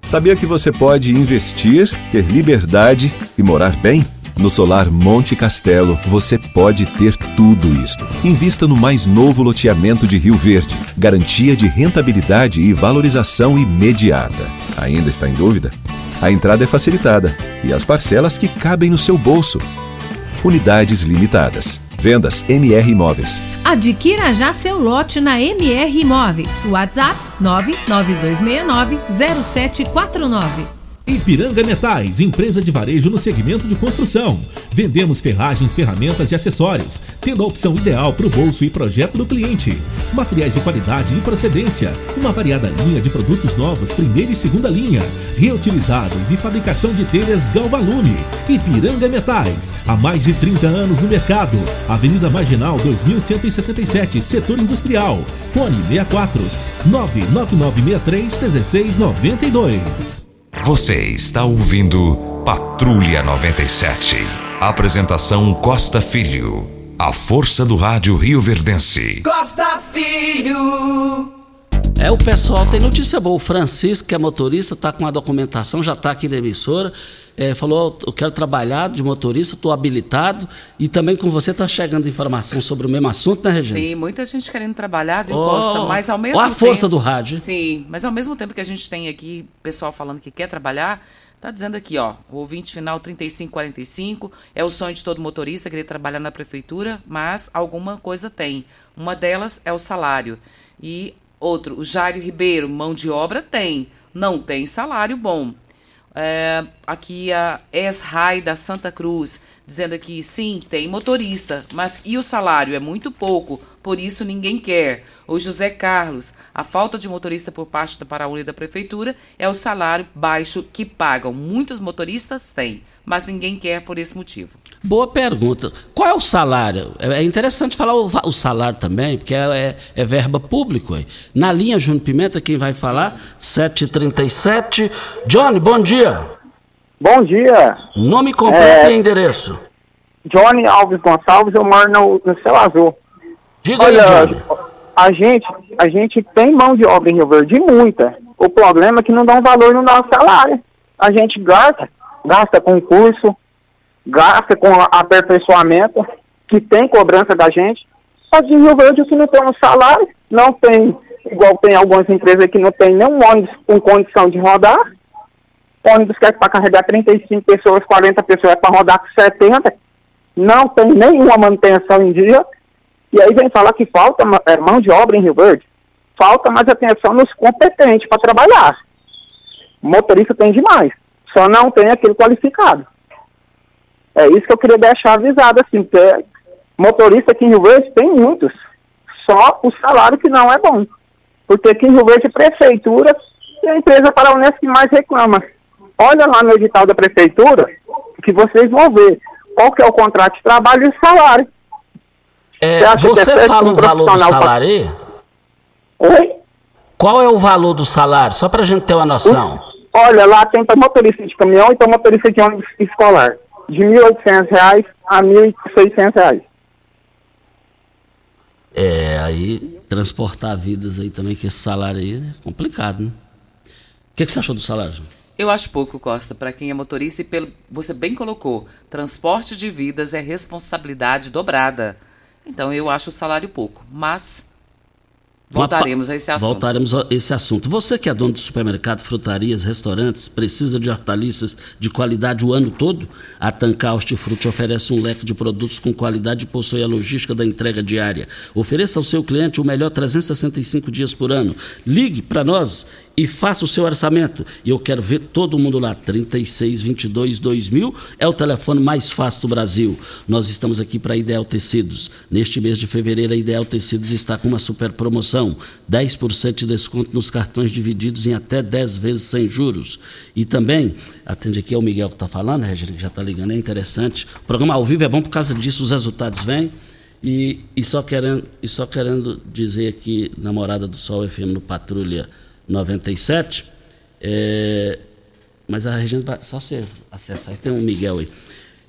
Sabia que você pode investir, ter liberdade e morar bem? No Solar Monte Castelo, você pode ter tudo isto. Invista no mais novo loteamento de Rio Verde. Garantia de rentabilidade e valorização imediata. Ainda está em dúvida? A entrada é facilitada e as parcelas que cabem no seu bolso. Unidades limitadas. Vendas MR Imóveis. Adquira já seu lote na MR Imóveis. WhatsApp 992690749. Ipiranga Metais, empresa de varejo no segmento de construção. Vendemos ferragens, ferramentas e acessórios, tendo a opção ideal para o bolso e projeto do cliente. Materiais de qualidade e procedência, uma variada linha de produtos novos, primeira e segunda linha, reutilizáveis e fabricação de telhas Galvalume. Ipiranga Metais, há mais de 30 anos no mercado. Avenida Marginal 2167, setor industrial. Fone 64 99963 1692. Você está ouvindo Patrulha 97. Apresentação Costa Filho. A força do rádio Rio Verdense. Costa Filho. É, o pessoal tem notícia boa. O Francisco, que é motorista, está com a documentação, já está aqui na emissora. É, falou: eu quero trabalhar de motorista, estou habilitado. E também com você está chegando informação sobre o mesmo assunto, né, Regina? Sim, muita gente querendo trabalhar, viu, Oh, Costa? Mas ao mesmo ó a tempo. força do rádio. Sim, mas ao mesmo tempo que a gente tem aqui pessoal falando que quer trabalhar, tá dizendo aqui, ó, o ouvinte final 3545, é o sonho de todo motorista querer trabalhar na prefeitura, mas alguma coisa tem. Uma delas é o salário. E outro, o Jário Ribeiro, mão de obra tem, não tem salário bom. É, aqui a Esrai da Santa Cruz, dizendo aqui, sim, tem motorista, mas e o salário? É muito pouco, por isso ninguém quer. O José Carlos, a falta de motorista por parte da Paraúna e da Prefeitura é o salário baixo que pagam. Muitos motoristas têm, mas ninguém quer por esse motivo. Boa pergunta. Qual é o salário? É é interessante falar o, salário também, porque é, é- é verba pública. Na linha Júnior Pimenta, quem vai falar? 737. Johnny, bom dia. Bom dia. Nome completo É. e endereço. Johnny Alves Gonçalves, eu moro no, no Céu Azul. Diga Olha, aí, Johnny. a gente, a gente tem mão de obra em Rio Verde, muita. O problema é que não dá um valor no nosso salário. A gente gasta, gasta com curso, gasta com aperfeiçoamento, que tem cobrança da gente. Só que em Rio Verde, se não tem um salário, não tem, igual tem algumas empresas que não tem nenhum ônibus com condição de rodar. ônibus que é para carregar 35 pessoas, 40 pessoas, é para rodar com 70. Não tem nenhuma manutenção em dia. E aí vem falar que falta é, mão de obra em Rio Verde. Falta mais atenção nos competentes para trabalhar. Motorista tem demais. Só não tem aquele qualificado. É isso que eu queria deixar avisado, assim, porque motorista aqui em Rio Verde tem muitos. Só o salário que não é bom. Porque aqui em Rio Verde, prefeitura é a empresa paraunense que mais reclama. Olha lá no edital da prefeitura, que vocês vão ver qual que é o contrato de trabalho e o salário. É, é você certo fala um o valor do salário aí? Oi? Qual é o valor do salário? Só para a gente ter uma noção. Olha, lá tem para motorista de caminhão e para motorista de ônibus escolar. De 1.800 reais a 1.600 reais. É, aí transportar vidas aí também, que esse salário aí é complicado, né? O que, que você achou do salário? Eu acho pouco, Costa, para quem é motorista e pelo você bem colocou, transporte de vidas é responsabilidade dobrada. Então eu acho o salário pouco, mas voltaremos a esse assunto. Voltaremos a esse assunto. Você que é dono de supermercado, frutarias, restaurantes, precisa de hortaliças de qualidade o ano todo? A Tancar Hortifruti oferece um leque de produtos com qualidade e possui a logística da entrega diária. Ofereça ao seu cliente o melhor 365 dias por ano. Ligue para nós e faça o seu orçamento. E eu quero ver todo mundo lá. 3622 2000 é o telefone mais fácil do Brasil. Nós estamos aqui para Ideal Tecidos. Neste mês de fevereiro, a Ideal Tecidos está com uma super promoção: 10% de desconto nos cartões divididos em até 10 vezes sem juros. E também, atende aqui é o Miguel que está falando, né, Regina, que já está ligando, é interessante. O programa ao vivo é bom por causa disso, os resultados vêm. E, e, só querendo, e só querendo dizer aqui, namorada do Sol FM no Patrulha 97, é, mas a Regina só você acessar, tem um Miguel aí.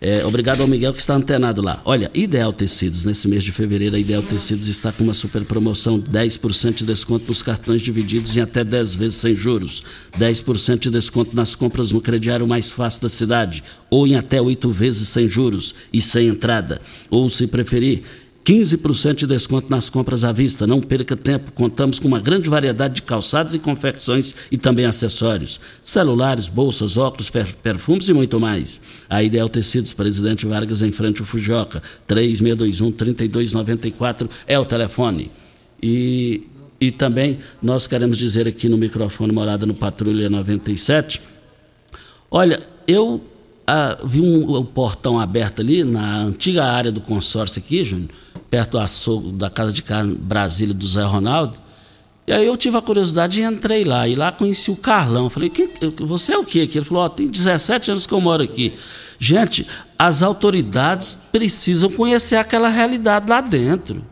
É, obrigado ao Miguel que está antenado lá. Olha, Ideal Tecidos, nesse mês de fevereiro, a Ideal Tecidos está com uma super promoção: 10% de desconto nos cartões divididos em até 10 vezes sem juros, 10% de desconto nas compras no crediário mais fácil da cidade, ou em até 8 vezes sem juros e sem entrada. Ou, se preferir, 15% de desconto nas compras à vista. Não perca tempo, contamos com uma grande variedade de calçados e confecções e também acessórios. Celulares, bolsas, óculos, perfumes e muito mais. A Ideal Tecidos, Presidente Vargas, em frente ao Fujoca. 3621-3294 é o telefone. E, e também nós queremos dizer aqui no microfone Morada no Patrulha 97. Olha, eu ah, vi um, o portão aberto ali na antiga área do consórcio aqui, Júnior perto do açougue, da Casa de Carne Brasília do Zé Ronaldo. E aí eu tive a curiosidade e entrei lá. E lá conheci o Carlão. Falei, você é o quê aqui? Ele falou, oh, tem 17 anos que eu moro aqui. Gente, as autoridades precisam conhecer aquela realidade lá dentro.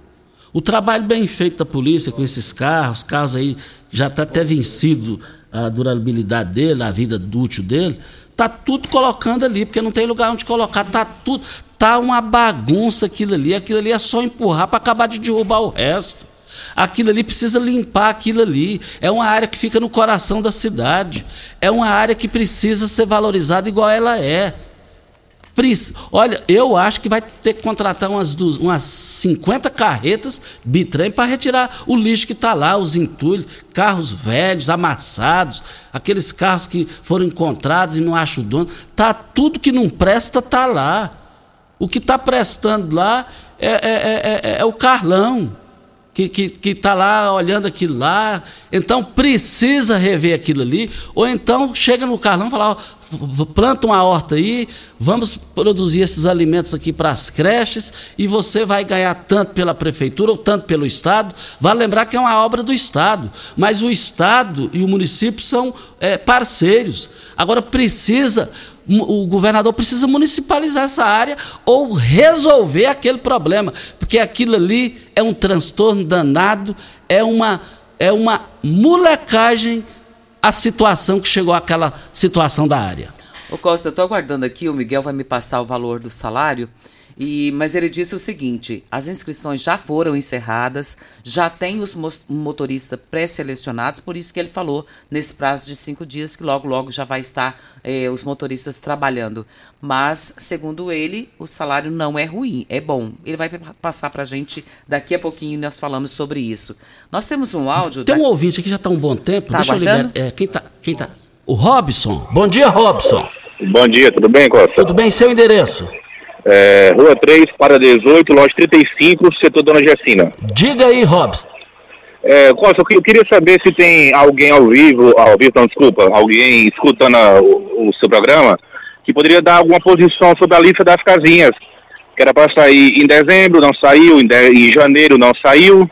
O trabalho bem feito da polícia com esses carros, carros aí já está até vencido a durabilidade dele, a vida útil dele, tá tudo colocando ali, porque não tem lugar onde colocar, tá tudo, Tá uma bagunça aquilo ali. Aquilo ali é só empurrar para acabar de derrubar o resto. Aquilo ali precisa limpar aquilo ali. É uma área que fica no coração da cidade. É uma área que precisa ser valorizada igual ela é. Olha, eu acho que vai ter que contratar umas, umas 50 carretas bitrem para retirar o lixo que está lá, os entulhos, carros velhos, amassados, aqueles carros que foram encontrados e não acham o dono. Tá tudo que não presta tá lá. O que está prestando lá é, é, é, é, o Carlão, que está que, que tá lá olhando aquilo lá. Então precisa rever aquilo ali. Ou então chega no Carlão e fala: ó, planta uma horta aí, vamos produzir esses alimentos aqui para as creches e você vai ganhar tanto pela prefeitura ou tanto pelo Estado. Vale lembrar que é uma obra do Estado, mas o Estado e o município são é, parceiros. Agora precisa o governador precisa municipalizar essa área ou resolver aquele problema, porque aquilo ali é um transtorno danado, é uma, é uma molecagem a situação que chegou àquela situação da área. Ô Costa, estou aguardando aqui, o Miguel vai me passar o valor do salário. E, mas ele disse o seguinte: as inscrições já foram encerradas, já tem os motoristas pré-selecionados, por isso que ele falou nesse prazo de cinco dias que logo, logo já vai estar eh, os motoristas trabalhando. Mas, segundo ele, o salário não é ruim, é bom. Ele vai passar para a gente daqui a pouquinho e nós falamos sobre isso. Nós temos um áudio. Tem da... um ouvinte aqui já está um bom tempo. Tá Deixa aguardando? eu ligar. É, quem está? Quem tá? O Robson. Bom dia, Robson. Bom dia, tudo bem, Costa? Tudo bem, seu endereço? É, Rua 3, para 18, loja 35, setor Dona Gessina. Diga aí, Robson. É, Costa, eu queria saber se tem alguém ao vivo, ao vivo, não, desculpa, alguém escutando a, o, o, seu programa, que poderia dar alguma posição sobre a lista das casinhas. Que era para sair em dezembro, não saiu, em, de, em janeiro não saiu.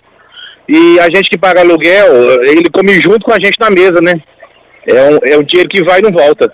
E a gente que paga aluguel, ele come junto com a gente na mesa, né? É um, é um dinheiro que vai e não volta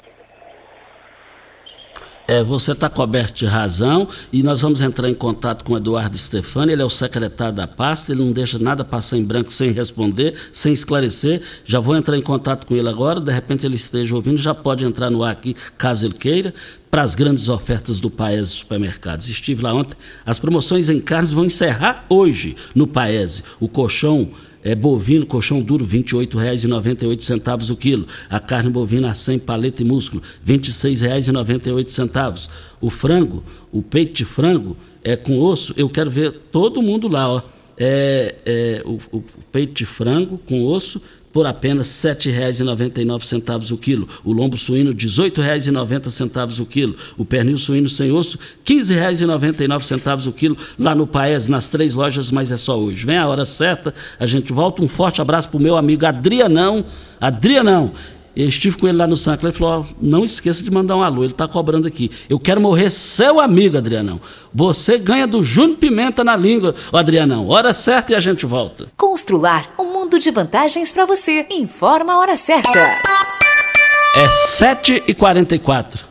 é, você está coberto de razão e nós vamos entrar em contato com o Eduardo Stefani, ele é o secretário da pasta, ele não deixa nada passar em branco sem responder, sem esclarecer. Já vou entrar em contato com ele agora, de repente ele esteja ouvindo, já pode entrar no ar aqui, caso ele queira, para as grandes ofertas do Paese Supermercados. Estive lá ontem, as promoções em carnes vão encerrar hoje no Paese. O colchão é, bovino, colchão duro, R$ 28,98 o quilo. A carne bovina sem paleta e músculo, R$ 26,98. O frango, o peito de frango é com osso, eu quero ver todo mundo lá, ó. É, é o, o peito de frango com osso, por apenas R$ 7,99 o quilo. O lombo suíno, R$ 18,90 o quilo. O pernil suíno sem osso, R$ 15,99 o quilo, lá no Paes, nas três lojas, mas é só hoje. Vem a hora certa, a gente volta. Um forte abraço para o meu amigo Adrianão. Adrianão, eu estive com ele lá no Santo ele falou: oh, não esqueça de mandar um alô, ele está cobrando aqui. Eu quero morrer seu amigo, Adrianão. Você ganha do Júnior Pimenta na língua, Adrianão. Hora certa e a gente volta. Constrular um mundo de vantagens para você. Informa a hora certa. É 7h44.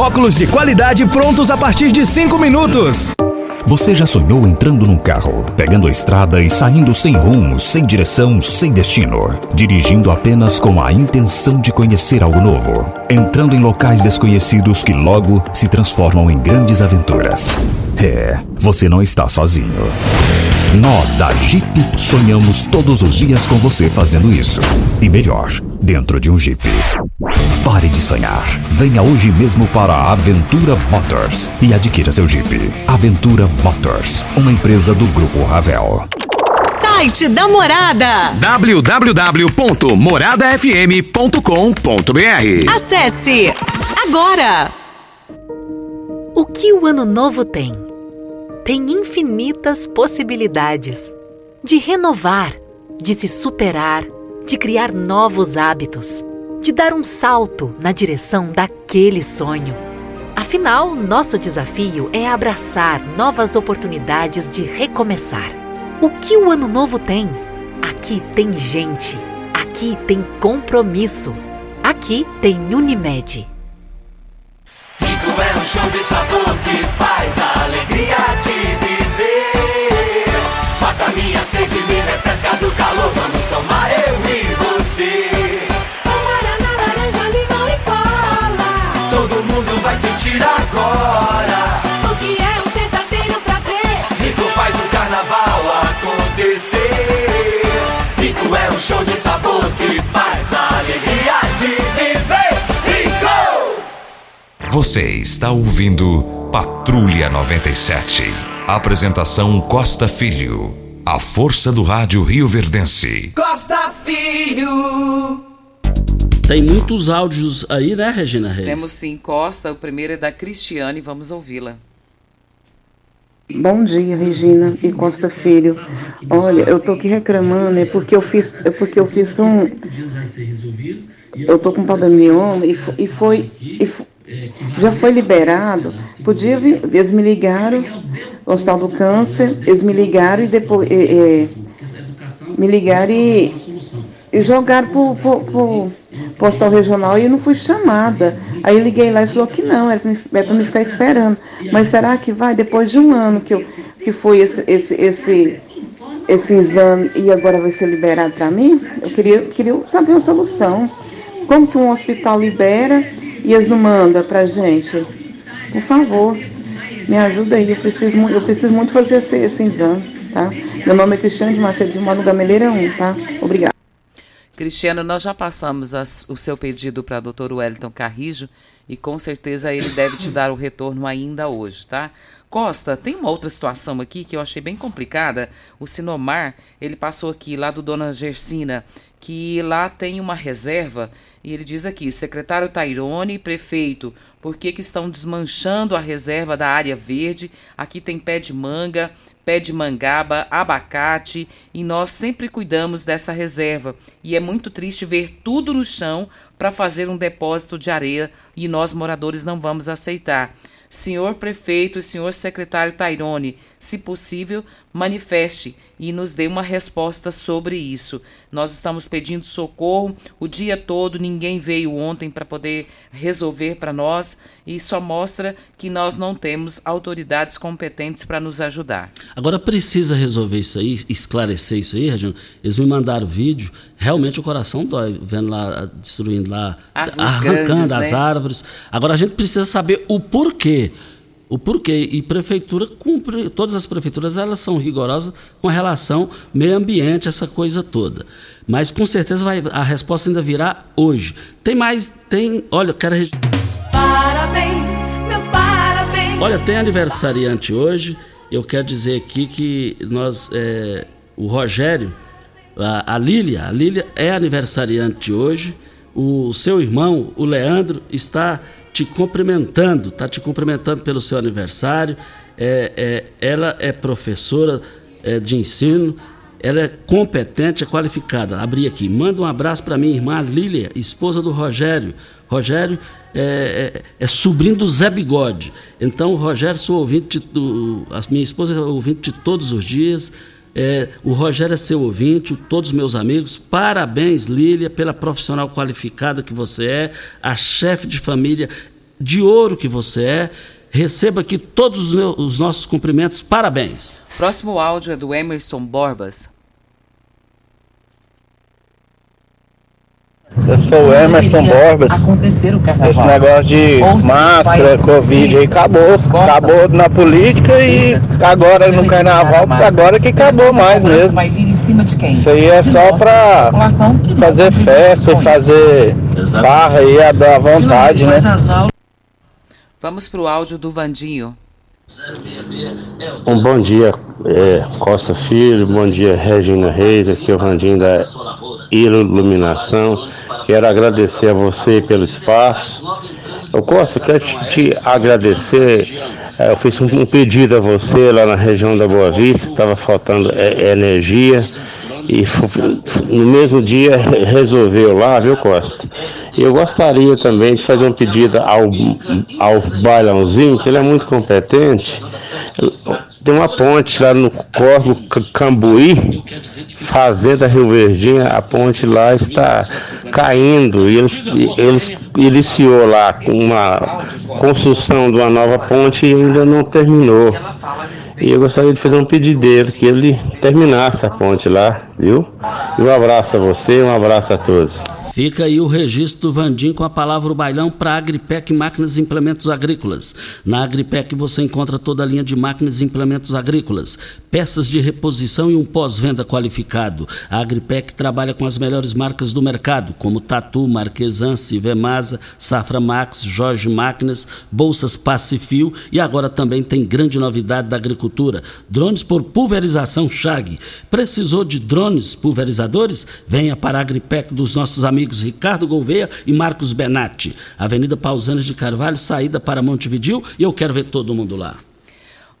óculos de qualidade prontos a partir de 5 minutos. Você já sonhou entrando num carro, pegando a estrada e saindo sem rumo, sem direção, sem destino, dirigindo apenas com a intenção de conhecer algo novo, entrando em locais desconhecidos que logo se transformam em grandes aventuras? É, você não está sozinho. Nós da Jeep sonhamos todos os dias com você fazendo isso. E melhor, dentro de um Jeep. Pare de sonhar. Venha hoje mesmo para a Aventura Motors e adquira seu Jeep. Aventura Motors, uma empresa do Grupo Ravel. Site da Morada. www.moradafm.com.br Acesse agora. O que o ano novo tem? Tem infinitas possibilidades de renovar, de se superar, de criar novos hábitos, de dar um salto na direção daquele sonho. Afinal, nosso desafio é abraçar novas oportunidades de recomeçar. O que o ano novo tem? Aqui tem gente. Aqui tem compromisso. Aqui tem Unimed. Rico é um show de sabor que faz a alegria de viver. Mata minha sede, me refresca do calor. Vamos tomar eu e você. Guaraná, laranja, limão e cola. Todo mundo vai sentir agora. O que é um verdadeiro prazer? Rico faz o carnaval acontecer. Rico é um show de sabor que faz a alegria de viver. Você está ouvindo Patrulha 97. Apresentação Costa Filho. A força do rádio Rio Verdense. Costa Filho. Tem muitos áudios aí, né, Regina Reis? Temos sim, Costa. O primeiro é da Cristiane, vamos ouvi-la. Bom dia, Regina e Costa Filho. Olha, eu tô aqui reclamando, é porque eu fiz, é porque eu fiz um. Eu tô com palamioma e, fo- e foi. e fo- já foi liberado. Podia vir, eles me ligaram, o Hospital do Câncer, eles me ligaram e depois. é, é, me ligaram e, e jogaram pro, pro Hospital Regional e eu não fui chamada. Aí liguei lá e falou que não, é pra me ficar esperando. Mas será que vai depois de um ano que, eu, que foi esse, esse, esse, esse exame e agora vai ser liberado para mim? Eu queria, queria saber uma solução. Como que um hospital libera eles não mandam pra gente? Por favor, me ajuda aí. Eu preciso, eu preciso muito fazer esse, esse exame, tá? Meu nome é Cristiane de Macedo, moro no Gameleira 1, tá? Obrigada. Cristiano, nós já passamos as- o seu pedido para o Dr. Wellington Carrijo e com certeza ele deve te dar o retorno ainda hoje, tá? Costa, tem uma outra situação aqui que eu achei bem complicada. O Sinomar, ele passou aqui lá do Dona Gersina, que lá tem uma reserva e ele diz aqui, secretário Tairone, prefeito, por que, que estão desmanchando a reserva da área verde? Aqui tem pé de manga, pé de mangaba, abacate, e nós sempre cuidamos dessa reserva. E é muito triste ver tudo no chão para fazer um depósito de areia e nós moradores não vamos aceitar. Senhor prefeito e senhor secretário Tairone, se possível, manifeste e nos dê uma resposta sobre isso. Nós estamos pedindo socorro o dia todo, ninguém veio ontem para poder resolver para nós e só mostra que nós não temos autoridades competentes para nos ajudar. Agora precisa resolver isso aí, esclarecer isso aí, Regina. Eles me mandaram vídeo, realmente o coração dói, vendo lá, destruindo lá, Árvores arrancando grandes, as né? árvores. Agora a gente precisa saber o porquê. O porquê. E prefeitura cumpre, todas as prefeituras elas são rigorosas com relação meio ambiente, essa coisa toda. Mas com certeza vai, a resposta ainda virá hoje. Tem mais, tem, olha, eu quero Parabéns, meus parabéns. Olha, tem aniversariante hoje. Eu quero dizer aqui que nós, é, o Rogério, a, a Lília, a Lília é aniversariante hoje. O seu irmão, o Leandro, está te cumprimentando, está te cumprimentando pelo seu aniversário. É, é, ela é professora é, de ensino, ela é competente, é qualificada. Abri aqui. Manda um abraço para minha irmã Lília, esposa do Rogério. Rogério é, é, é, sobrinho do Zé Bigode. Então, Rogério, sou ouvinte, do, a minha esposa é ouvinte de todos os dias. É, o Rogério é seu ouvinte, todos os meus amigos. Parabéns, Lília, pela profissional qualificada que você é, a chefe de família de ouro que você é. Receba aqui todos os, meus, os nossos cumprimentos. Parabéns. Próximo áudio é do Emerson Borbas. Eu sou o Emerson Borbas. Esse negócio de máscara, Covid aí acabou. Acabou na política e agora no carnaval, agora que acabou mais mesmo. Isso aí é só pra fazer festa e fazer barra aí a dar vontade, né? Vamos pro áudio do Vandinho. Um bom dia, é, Costa Filho, bom dia, Regina Reis, aqui é o Vandinho da Iluminação. Quero agradecer a você pelo espaço. Eu Costa, quero te, agradecer. é, Eu fiz um, pedido a você lá na região da Boa Vista, estava faltando é, energia. E no mesmo dia re- resolveu lá, viu, Costa? Eu gostaria também de fazer um pedido ao, ao Bailãozinho, que ele é muito competente. Tem uma ponte lá no Corvo Cambuí, Fazenda Rio Verdinha, a ponte lá está caindo e eles, eles iniciou lá uma construção de uma nova ponte e ainda não terminou. E eu gostaria de fazer um pedido dele, que ele terminasse a ponte lá, viu? E um abraço a você, um abraço a todos. Fica aí o registro do Vandim com a palavra o bailão para Agripec Máquinas e Implementos Agrícolas. Na Agripec você encontra toda a linha de máquinas e implementos agrícolas, peças de reposição e um pós-venda qualificado. A Agripec trabalha com as melhores marcas do mercado, como Tatu, Marquesan, Civemasa, Safra Max, Jorge Máquinas, Bolsas Pacifil e agora também tem grande novidade da agricultura, drones por pulverização Chag. Precisou de drones pulverizadores? Venha para a Agripec dos nossos amigos Ricardo Gouveia e Marcos Benatti. Avenida Pausanes de Carvalho, saída para Montevidil e eu quero ver todo mundo lá.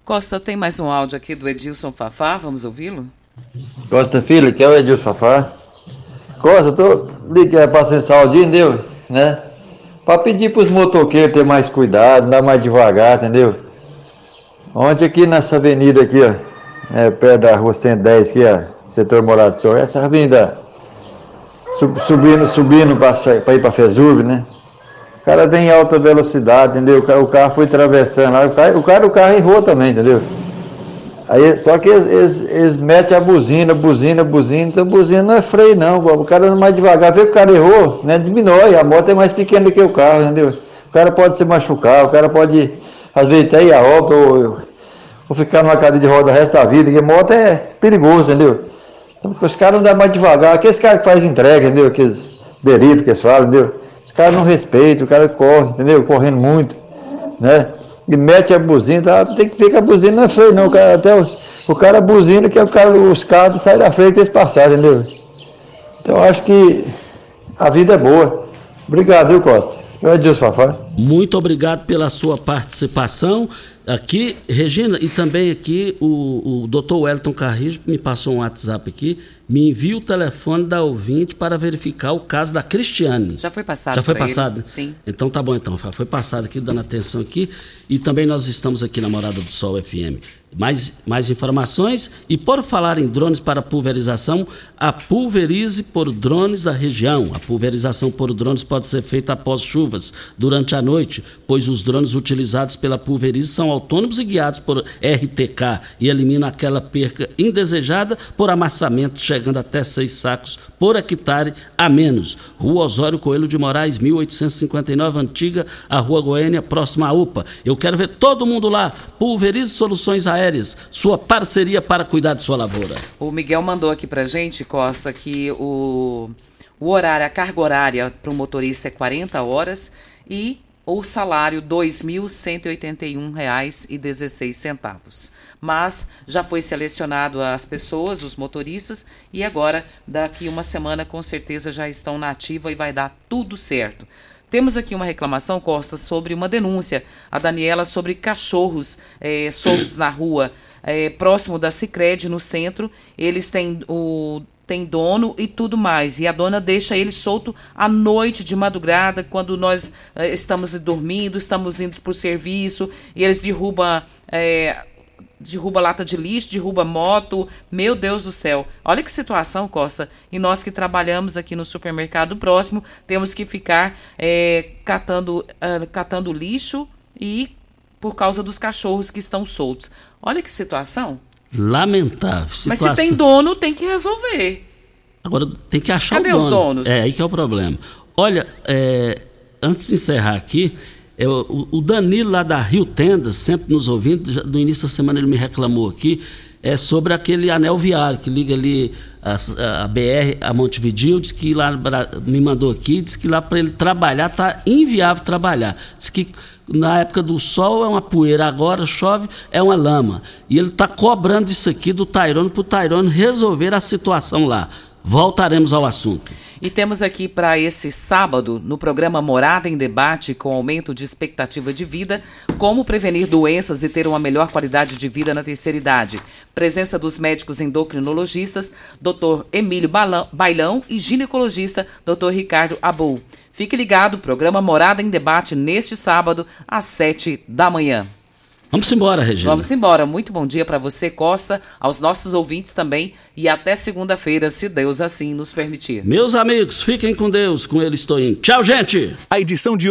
Costa, tem mais um áudio aqui do Edilson Fafá, vamos ouvi-lo? Costa Filho, que é o Edilson Fafá. Costa, eu tô ligando pra ser saudinho, entendeu? Né? Pra pedir pros motoqueiros ter mais cuidado, andar mais devagar, entendeu? Ontem aqui nessa avenida aqui, ó, é, perto da rua 110 aqui, ó, setor Morado do Sol, essa avenida sub- subindo, subindo pra ir pra Fesuve, né? O cara vem em alta velocidade, entendeu? O ca- O carro foi atravessando lá, o cara, o cara, o carro errou também, entendeu? Aí, só que eles, eles, eles metem a buzina, buzina, buzina, então buzina não é freio não, o cara anda mais devagar, vê que o cara errou, né? Diminui, a moto é mais pequena do que o carro, entendeu? O cara pode se machucar, o cara pode, às vezes, até ir a óbito ou, ou ficar numa cadeira de roda o resto da vida, porque moto é perigoso, entendeu? Os caras andam mais devagar, aqueles caras que fazem entrega, entendeu? Aqueles delivery que eles falam, entendeu? Os caras não respeitam, o cara corre, entendeu? Correndo muito, né? E mete a buzina, tá? tem que ver que a buzina não é freio, não. O cara, até o, cara buzina que é o cara, os carros saem da frente pra eles passarem, entendeu? Então acho que a vida é boa. Obrigado, viu, Costa? Eu Edilson Fafá. Muito obrigado pela sua participação aqui, Regina, e também aqui o, o Dr. Wellington Carrijo me passou um WhatsApp aqui, me envia o telefone da ouvinte para verificar o caso da Cristiane. Já foi passado Já foi pra ele? passado? Sim. Então tá bom então, foi passado aqui, dando atenção aqui. E também nós estamos aqui na Morada do Sol FM. Mais, mais informações. E por falar em drones para pulverização, a pulverize por drones da região. A pulverização por drones pode ser feita após chuvas, durante a noite, pois os drones utilizados pela pulverize são autônomos e guiados por RTK e eliminam aquela perca indesejada por amassamento, chegando até seis sacos por hectare a menos. Rua Osório Coelho de Moraes, 1859, antiga, a Rua Goiânia, próxima à UPA. Eu quero ver todo mundo lá. Pulverize Soluções Aéreas Sua parceria para cuidar de sua lavoura. O Miguel mandou aqui pra gente, Costa, que o, o horário, a carga horária para o motorista é 40 horas e o salário R$ 2.181,16. Mas já foi selecionado as pessoas, os motoristas, e agora, daqui uma semana, com certeza já estão na ativa e vai dar tudo certo. Temos aqui uma reclamação, Costa, sobre uma denúncia. A Daniela sobre cachorros é, soltos na rua, é, próximo da Cicred, no centro. Eles têm o tem dono e tudo mais. E a dona deixa ele solto à noite, de madrugada, quando nós é, estamos dormindo, estamos indo para o serviço, e eles derrubam derruba lata de lixo, derruba moto. Meu Deus do céu. Olha que situação, Costa. E nós que trabalhamos aqui no supermercado próximo, temos que ficar é, catando, uh, catando lixo e por causa dos cachorros que estão soltos. Olha que situação. Lamentável. Situação. Mas se tem dono, tem que resolver. Agora tem que achar Cadê o dono. os donos? É aí que é o problema. Olha, é, antes de encerrar aqui, o, Danilo lá da Rio Tendas, sempre nos ouvindo, já, no início da semana ele me reclamou aqui, é sobre aquele anel viário que liga ali a, a, BR a Montevideo, diz que lá me mandou aqui, diz que lá para ele trabalhar tá inviável trabalhar. Diz que na época do sol é uma poeira, agora chove é uma lama. E ele está cobrando isso aqui do Tairone para o Tairone resolver a situação lá. Voltaremos ao assunto. E temos aqui para esse sábado, no programa Morada em Debate, com aumento de expectativa de vida, como prevenir doenças e ter uma melhor qualidade de vida na terceira idade. Presença dos médicos endocrinologistas, Dr. Emílio Bailão e ginecologista, Dr. Ricardo Abou. Fique ligado, programa Morada em Debate neste sábado, às sete da manhã. Vamos embora, Regina. Vamos embora. Muito bom dia para você, Costa, aos nossos ouvintes também e até segunda-feira, se Deus assim nos permitir. Meus amigos, fiquem com Deus. Com ele estou indo. Tchau, gente. A edição de hoje